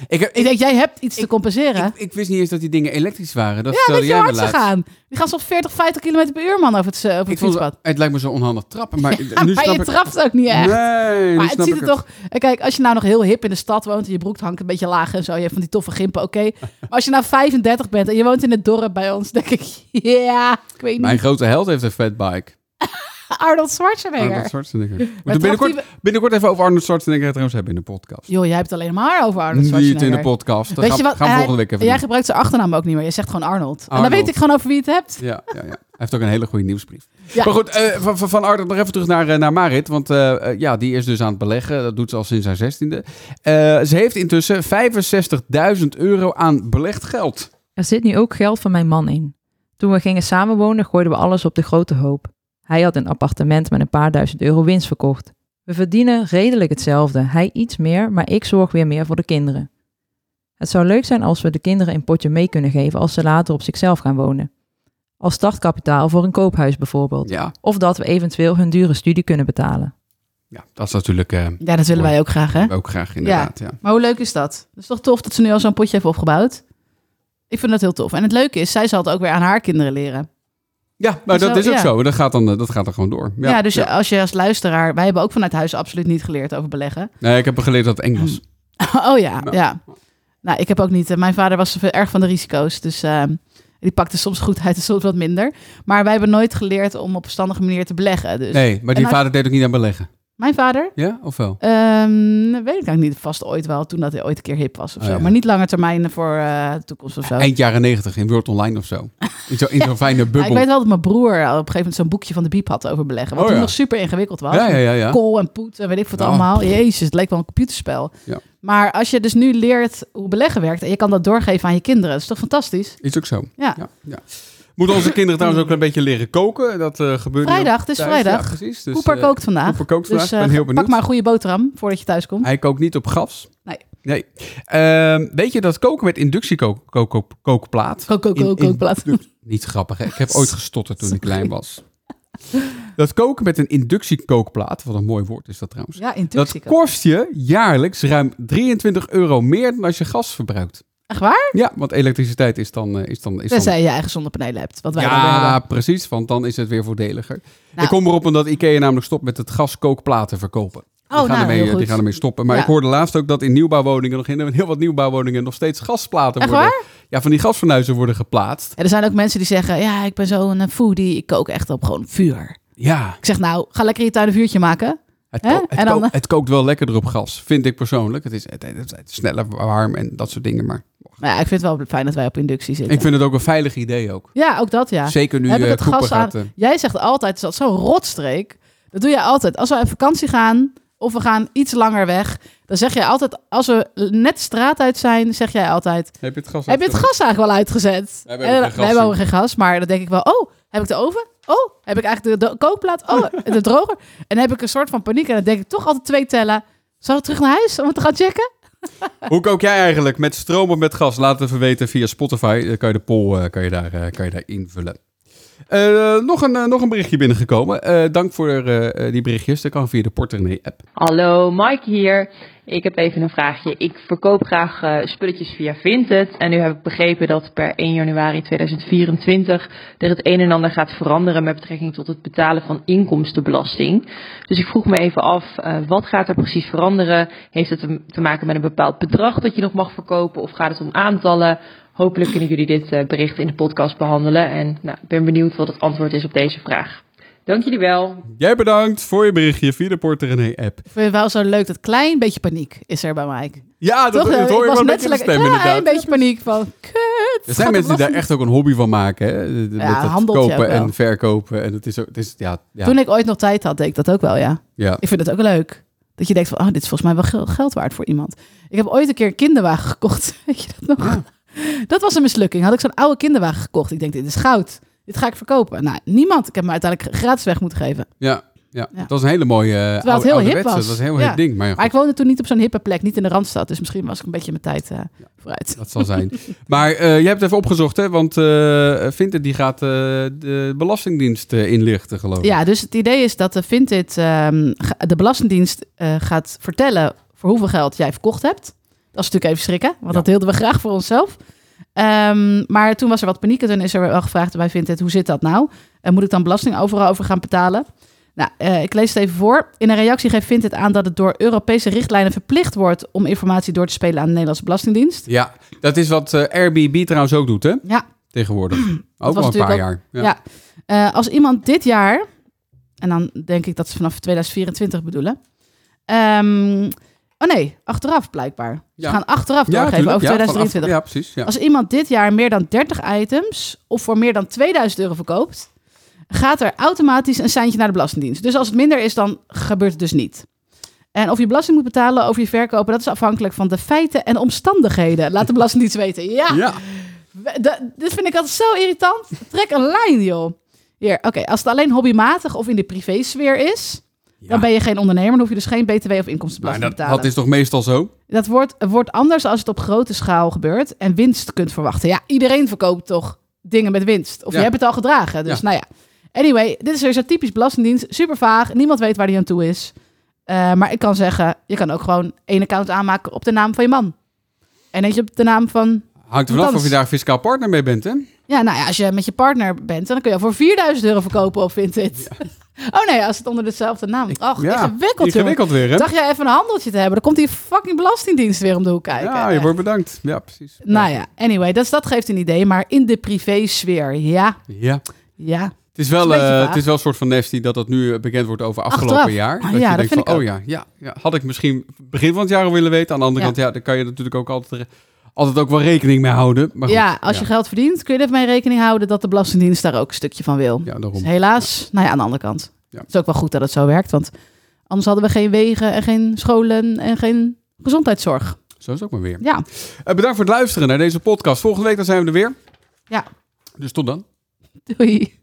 [SPEAKER 1] Ik, heb,
[SPEAKER 5] Ik denk, jij hebt iets te compenseren.
[SPEAKER 1] ik, ik wist niet eens dat die dingen elektrisch waren. Dat
[SPEAKER 5] ja, weet je hard ze gaan? Die gaan soms 40, 50 km per uur, man, over het, eh, over het fietspad.
[SPEAKER 1] het, het lijkt me zo onhandig trappen, maar [LAUGHS]
[SPEAKER 5] Ja,
[SPEAKER 1] nu
[SPEAKER 5] maar
[SPEAKER 1] snap
[SPEAKER 5] je trapt ook niet echt.
[SPEAKER 1] Nee,
[SPEAKER 5] maar het ziet er toch... En kijk, als je nou nog heel hip in de stad woont en je broek hangt een beetje laag en zo, je hebt van die toffe gimpen, oké. Maar als je nou 35 bent en je woont in het dorp bij ons, denk ik, [LAUGHS] ja, ik weet niet.
[SPEAKER 1] Mijn grote held heeft een fatbike. [LAUGHS]
[SPEAKER 5] Arnold Schwarzenegger.
[SPEAKER 1] Arnold Schwarzenegger. [LAUGHS] Binnenkort, binnenkort even over Arnold Schwarzenegger trouwens hebben in de podcast.
[SPEAKER 5] Joh, jij hebt het alleen maar over Arnold
[SPEAKER 1] Niet
[SPEAKER 5] Schwarzenegger.
[SPEAKER 1] in de podcast. Dat
[SPEAKER 5] Weet
[SPEAKER 1] gaan,
[SPEAKER 5] je wat?
[SPEAKER 1] gaan we
[SPEAKER 5] hij-
[SPEAKER 1] volgende week even
[SPEAKER 5] Jij
[SPEAKER 1] doen.
[SPEAKER 5] gebruikt zijn achternaam ook niet meer. Je zegt gewoon Arnold. En dan weet ik gewoon over wie je het hebt.
[SPEAKER 1] Ja, ja, ja. Hij heeft ook een hele goede nieuwsbrief.
[SPEAKER 5] Ja.
[SPEAKER 1] Maar goed, eh, van, van, Arnold nog even terug naar, eh, naar Marit. Want eh, ja, die is dus aan het beleggen. Dat doet ze al sinds haar zestiende. Eh ze heeft intussen 65.000 euro aan belegd geld.
[SPEAKER 8] Er zit nu ook geld van mijn man in. Toen we gingen samenwonen, gooiden we alles op de grote hoop. Hij had een appartement met een paar duizend euro winst verkocht. We verdienen redelijk hetzelfde. Hij iets meer, maar ik zorg weer meer voor de kinderen. Het zou leuk zijn als we de kinderen een potje mee kunnen geven als ze later op zichzelf gaan wonen. Als startkapitaal voor een koophuis bijvoorbeeld.
[SPEAKER 1] Ja,
[SPEAKER 8] Of dat we eventueel hun dure studie kunnen betalen.
[SPEAKER 1] ja dat is natuurlijk eh,
[SPEAKER 5] Ja, dat willen wij ook graag, hè?
[SPEAKER 1] ook graag inderdaad. Ja.
[SPEAKER 5] Maar hoe leuk is dat? Het is toch tof dat ze nu al zo'n potje heeft opgebouwd? Ik vind dat heel tof. En het leuke is, zij zal het ook weer aan haar kinderen leren.
[SPEAKER 1] Ja, maar
[SPEAKER 5] Zo,
[SPEAKER 1] dat is ook
[SPEAKER 5] ja.
[SPEAKER 1] zo. Dat gaat, dan, dat gaat dan gewoon door.
[SPEAKER 5] Ja, dus als je als luisteraar... Wij hebben ook vanuit huis absoluut niet geleerd over beleggen.
[SPEAKER 1] Nee, ik heb geleerd dat het eng was. [LAUGHS]
[SPEAKER 5] Oh ja,
[SPEAKER 1] Ja.
[SPEAKER 5] ja. Nou, ik heb ook niet... eh, Mijn vader was erg van de risico's. Dus eh, die pakte soms goed uit en soms wat minder. Maar wij hebben nooit geleerd om op een verstandige manier te beleggen. Dus
[SPEAKER 1] Nee, maar die vader deed ook niet aan beleggen.
[SPEAKER 5] Mijn vader...
[SPEAKER 1] Ja, of wel?
[SPEAKER 5] Ehm, weet ik eigenlijk niet. Vast ooit wel, toen dat hij ooit een keer hip was of
[SPEAKER 1] Oh,
[SPEAKER 5] zo.
[SPEAKER 1] ja.
[SPEAKER 5] Maar niet lange termijn voor eh, de toekomst of zo.
[SPEAKER 1] Eind jaren negentig in World Online of zo. [LAUGHS] In zo'n in zo'n fijne
[SPEAKER 5] Ja,
[SPEAKER 1] bubbel.
[SPEAKER 5] ik weet wel dat mijn broer op een gegeven moment zo'n boekje van de Biep had over beleggen. Wat
[SPEAKER 1] Oh,
[SPEAKER 5] toen nog super ingewikkeld was.
[SPEAKER 1] Ja, ja, ja.
[SPEAKER 5] Kool en poet en weet ik wat allemaal. Jezus, het leek wel een computerspel.
[SPEAKER 1] Ja.
[SPEAKER 5] Maar als je dus nu leert hoe beleggen werkt en je kan dat doorgeven aan je kinderen, dat is toch fantastisch?
[SPEAKER 1] Is ook zo.
[SPEAKER 5] Ja,
[SPEAKER 1] ja. Moeten onze kinderen trouwens ook een beetje leren koken? Dat eh gebeurt
[SPEAKER 5] Vrijdag,
[SPEAKER 1] ook
[SPEAKER 5] het is
[SPEAKER 1] thuis.
[SPEAKER 5] vrijdag.
[SPEAKER 1] Ja, precies. Dus,
[SPEAKER 5] Cooper
[SPEAKER 1] eh,
[SPEAKER 5] kookt vandaag.
[SPEAKER 1] Cooper kookt vandaag.
[SPEAKER 5] Dus eh,
[SPEAKER 1] ben heel
[SPEAKER 5] pak
[SPEAKER 1] benieuwd.
[SPEAKER 5] maar een goede boterham voordat je thuis komt.
[SPEAKER 1] Hij kookt niet op gas.
[SPEAKER 5] Nee.
[SPEAKER 1] Nee. Ehm, weet je dat koken met inductiekookplaat...
[SPEAKER 5] Kook, kook,
[SPEAKER 1] In-
[SPEAKER 5] kook,
[SPEAKER 1] in-
[SPEAKER 5] kookplaat. [LAUGHS]
[SPEAKER 1] Niet grappig, hè? Ik heb ooit gestotterd toen ik klein was. Dat koken met een inductiekookplaat, wat een mooi woord is dat trouwens.
[SPEAKER 5] Ja,
[SPEAKER 1] Dat kost je jaarlijks ruim 23 euro meer dan als je gas verbruikt.
[SPEAKER 5] Echt waar?
[SPEAKER 1] Ja, want elektriciteit is dan... eh, Is dan, is dan
[SPEAKER 5] Tenzij je je eigen zonnepanelen hebt, wat wij dan
[SPEAKER 1] ja,
[SPEAKER 5] hebben.
[SPEAKER 1] precies, want dan is het weer voordeliger.
[SPEAKER 5] Nou.
[SPEAKER 1] ik kom erop omdat IKEA namelijk stopt met het gaskookplaten verkopen. Die,
[SPEAKER 5] Oh,
[SPEAKER 1] gaan
[SPEAKER 5] nou,
[SPEAKER 1] ermee,
[SPEAKER 5] goed.
[SPEAKER 1] die gaan ermee stoppen. Maar
[SPEAKER 5] Ja.
[SPEAKER 1] ik hoorde laatst ook dat in nieuwbouwwoningen, nog in heel wat nieuwbouwwoningen, nog steeds gasplaten
[SPEAKER 5] Echt
[SPEAKER 1] worden.
[SPEAKER 5] waar?
[SPEAKER 1] Ja, van die gasfornuizen worden geplaatst.
[SPEAKER 5] Ja, er zijn ook mensen die zeggen, ja, ik ben zo'n eh, foodie, ik kook echt op gewoon vuur.
[SPEAKER 1] Ja,
[SPEAKER 5] Ik zeg nou, ga lekker je tuin een vuurtje maken.
[SPEAKER 1] Het,
[SPEAKER 5] Hè?
[SPEAKER 1] ko- het,
[SPEAKER 5] En dan-
[SPEAKER 1] ko- het kookt wel lekkerder op gas, vind ik persoonlijk. Het is, het is sneller warm en dat soort dingen. Maar
[SPEAKER 5] Maar ja, ik vind het wel fijn dat wij op inductie zitten.
[SPEAKER 1] ik vind het ook een veilig idee ook.
[SPEAKER 5] Ja, ook dat ja.
[SPEAKER 1] Zeker nu
[SPEAKER 5] Heb ik het gas aan-
[SPEAKER 1] gaat... eh,
[SPEAKER 5] Jij zegt altijd, is dat zo'n rotstreek. Dat doe jij altijd. Als we op vakantie gaan of we gaan iets langer weg, dan zeg jij altijd, als we net de straat uit zijn, zeg jij altijd,
[SPEAKER 1] heb je het gas
[SPEAKER 5] heb je het gas eigenlijk wel uitgezet?
[SPEAKER 1] We hebben
[SPEAKER 5] En,
[SPEAKER 1] geen gas,
[SPEAKER 5] we hebben geen gas, maar dan denk ik wel, oh, heb ik de oven? Oh, heb ik eigenlijk de, de kookplaat? Oh, [LAUGHS] de droger? En dan heb ik een soort van paniek en dan denk ik toch altijd twee tellen. Zal ik terug naar huis om het te gaan checken? [LAUGHS]
[SPEAKER 1] Hoe kook jij eigenlijk? Met stroom of met gas? Laat het even weten via Spotify. Dan kan je de poll eh, kan je daar, eh, kan je daar invullen. Eh, nog, een, eh, nog een berichtje binnengekomen. Eh, dank voor die berichtjes. Dat kan via de Portemonnee app.
[SPEAKER 9] Hallo, Mike hier. Ik heb even een vraagje. Ik verkoop graag spulletjes via Vinted. En nu heb ik begrepen dat per 1 januari 2024 er het een en ander gaat veranderen met betrekking tot het betalen van inkomstenbelasting. Dus ik vroeg me even af, wat gaat er precies veranderen? Heeft het te maken met een bepaald bedrag dat je nog mag verkopen? Of gaat het om aantallen? Hopelijk kunnen jullie dit eh, bericht in de podcast behandelen. En nou, ik ben benieuwd wat het antwoord is op deze vraag. Dank jullie wel.
[SPEAKER 1] Jij bedankt voor je berichtje via de Portemonnee app.
[SPEAKER 5] Ik vind het wel zo leuk, dat klein beetje paniek is er bij Mike.
[SPEAKER 1] Ja, dat,
[SPEAKER 5] Toch?
[SPEAKER 1] dat hoor je wel een
[SPEAKER 5] net
[SPEAKER 1] beetje in de
[SPEAKER 5] zo
[SPEAKER 1] stem
[SPEAKER 5] klein
[SPEAKER 1] inderdaad.
[SPEAKER 5] beetje paniek van, kut.
[SPEAKER 1] Er zijn mensen die daar echt ook een hobby van maken. Hè?
[SPEAKER 5] Ja,
[SPEAKER 1] met het kopen en verkopen. En het is, ook, het is ja, ja,
[SPEAKER 5] Toen ik ooit nog tijd had, deed ik dat ook wel, ja.
[SPEAKER 1] ja.
[SPEAKER 5] Ik vind het ook leuk. Dat je denkt van, oh, dit is volgens mij wel gel- geld waard voor iemand. Ik heb ooit een keer een kinderwagen gekocht. [LAUGHS] Weet je dat nog? Dat was een mislukking. Had ik zo'n oude kinderwagen gekocht. Ik denk, dit is goud. Dit ga ik verkopen. Nou, niemand. Ik heb hem uiteindelijk gratis weg moeten geven.
[SPEAKER 1] Ja, ja.
[SPEAKER 5] Ja.
[SPEAKER 1] dat was een hele mooie uh,
[SPEAKER 5] Terwijl het heel hip was.
[SPEAKER 1] Dat was een heel
[SPEAKER 5] Ja.
[SPEAKER 1] hip ding. Maar
[SPEAKER 5] Maar ik woonde toen niet op zo'n hippe plek. Niet in de Randstad. Dus misschien was ik een beetje mijn tijd eh, vooruit.
[SPEAKER 1] Dat zal zijn. [LAUGHS] maar eh, jij hebt even opgezocht, hè? Want Vinted die gaat de Belastingdienst inlichten, geloof ik.
[SPEAKER 5] Ja, dus het idee is dat de Vinted ehm, de Belastingdienst gaat vertellen voor hoeveel geld jij verkocht hebt. Dat is natuurlijk even schrikken, want
[SPEAKER 1] Ja.
[SPEAKER 5] dat hielden we graag voor onszelf. Ehm, maar toen was er wat paniek en toen is er wel gevraagd bij Vinted, hoe zit dat nou? En moet ik dan belasting overal over gaan betalen? Nou, eh, ik lees het even voor. In een reactie geeft Vinted aan dat het door Europese richtlijnen verplicht wordt om informatie door te spelen aan de Nederlandse Belastingdienst.
[SPEAKER 1] Ja, dat is wat eh, Airbnb trouwens ook doet, hè?
[SPEAKER 5] Ja,
[SPEAKER 1] Tegenwoordig. [CLEARS THROAT] Ook
[SPEAKER 5] was
[SPEAKER 1] al een paar jaar.
[SPEAKER 5] Ja. Eh, als iemand dit jaar, en dan denk ik dat ze vanaf 2024 bedoelen. ehm, oh nee, achteraf blijkbaar. Ze
[SPEAKER 1] Ja.
[SPEAKER 5] gaan achteraf doorgeven over
[SPEAKER 1] Ja,
[SPEAKER 5] 2023.
[SPEAKER 1] vanaf- ja, precies. Ja.
[SPEAKER 5] Als iemand dit jaar meer dan 30 items of voor meer dan 2000 euro verkoopt, gaat er automatisch een seintje naar de Belastingdienst. Dus als het minder is, dan gebeurt het dus niet. En of je belasting moet betalen over je verkopen, dat is afhankelijk van de feiten en omstandigheden. Laat de Belastingdienst weten. Ja,
[SPEAKER 1] ja.
[SPEAKER 5] we- de- dit vind ik altijd zo irritant. Trek een lijn, joh. Hier, oké. Als het alleen hobbymatig of in de privésfeer is, dan ben je geen ondernemer. Dan hoef je dus geen btw of inkomstenbelasting te betalen.
[SPEAKER 1] dat is toch meestal zo?
[SPEAKER 5] Dat wordt, wordt anders als het op grote schaal gebeurt en winst kunt verwachten. Ja, iedereen verkoopt toch dingen met winst. Of
[SPEAKER 1] Ja.
[SPEAKER 5] je hebt het al gedragen. Dus
[SPEAKER 1] Ja.
[SPEAKER 5] nou ja. Anyway, dit is weer zo typisch belastingdienst. Super vaag. Niemand weet waar die aan toe is. Eh, maar ik kan zeggen, je kan ook gewoon één account aanmaken op de naam van je man. En eentje op de naam van...
[SPEAKER 1] Hangt er vanaf of je daar fiscaal partner mee bent, hè?
[SPEAKER 5] Ja, nou ja, als je met je partner bent, dan kun je al voor 4000 euro verkopen op Vinted. [LAUGHS] Oh nee, als het onder dezelfde naam... Och,
[SPEAKER 1] ja,
[SPEAKER 5] ingewikkeld,
[SPEAKER 1] ingewikkeld weer, hè?
[SPEAKER 5] Dacht jij even een handeltje te hebben? Dan komt die fucking belastingdienst weer om de hoek kijken.
[SPEAKER 1] Ja, je wordt bedankt. Ja, precies.
[SPEAKER 5] Nou ja, anyway, dus dat geeft een idee. Maar in de privésfeer, ja,
[SPEAKER 1] Ja.
[SPEAKER 5] ja.
[SPEAKER 1] Het is, wel, eh,
[SPEAKER 5] vaag.
[SPEAKER 1] het is wel een soort van nestie dat dat nu eh, bekend wordt over afgelopen
[SPEAKER 5] Achteraf.
[SPEAKER 1] jaar.
[SPEAKER 5] Ah,
[SPEAKER 1] dat
[SPEAKER 5] ja,
[SPEAKER 1] je
[SPEAKER 5] dat
[SPEAKER 1] denkt
[SPEAKER 5] vind
[SPEAKER 1] van,
[SPEAKER 5] ik
[SPEAKER 1] oh ja, ja, ja, had ik misschien begin van het jaar al willen weten. Aan de andere
[SPEAKER 5] Ja.
[SPEAKER 1] kant, ja, daar kan je natuurlijk ook altijd, altijd ook wel rekening mee houden. Maar goed,
[SPEAKER 5] ja, als je geld verdient, kun je ermee rekening houden dat de Belastingdienst daar ook een stukje van wil.
[SPEAKER 1] Ja, daarom.
[SPEAKER 5] Dus helaas, nou ja, aan de andere kant.
[SPEAKER 1] Ja.
[SPEAKER 5] Het is ook wel goed dat het zo werkt, want anders hadden we geen wegen en geen scholen en geen gezondheidszorg.
[SPEAKER 1] Zo is het ook maar weer.
[SPEAKER 5] Ja,
[SPEAKER 1] Eh, bedankt voor het luisteren naar deze podcast. Volgende week dan zijn we er weer.
[SPEAKER 5] ja.
[SPEAKER 1] Dus tot dan.
[SPEAKER 5] Doei.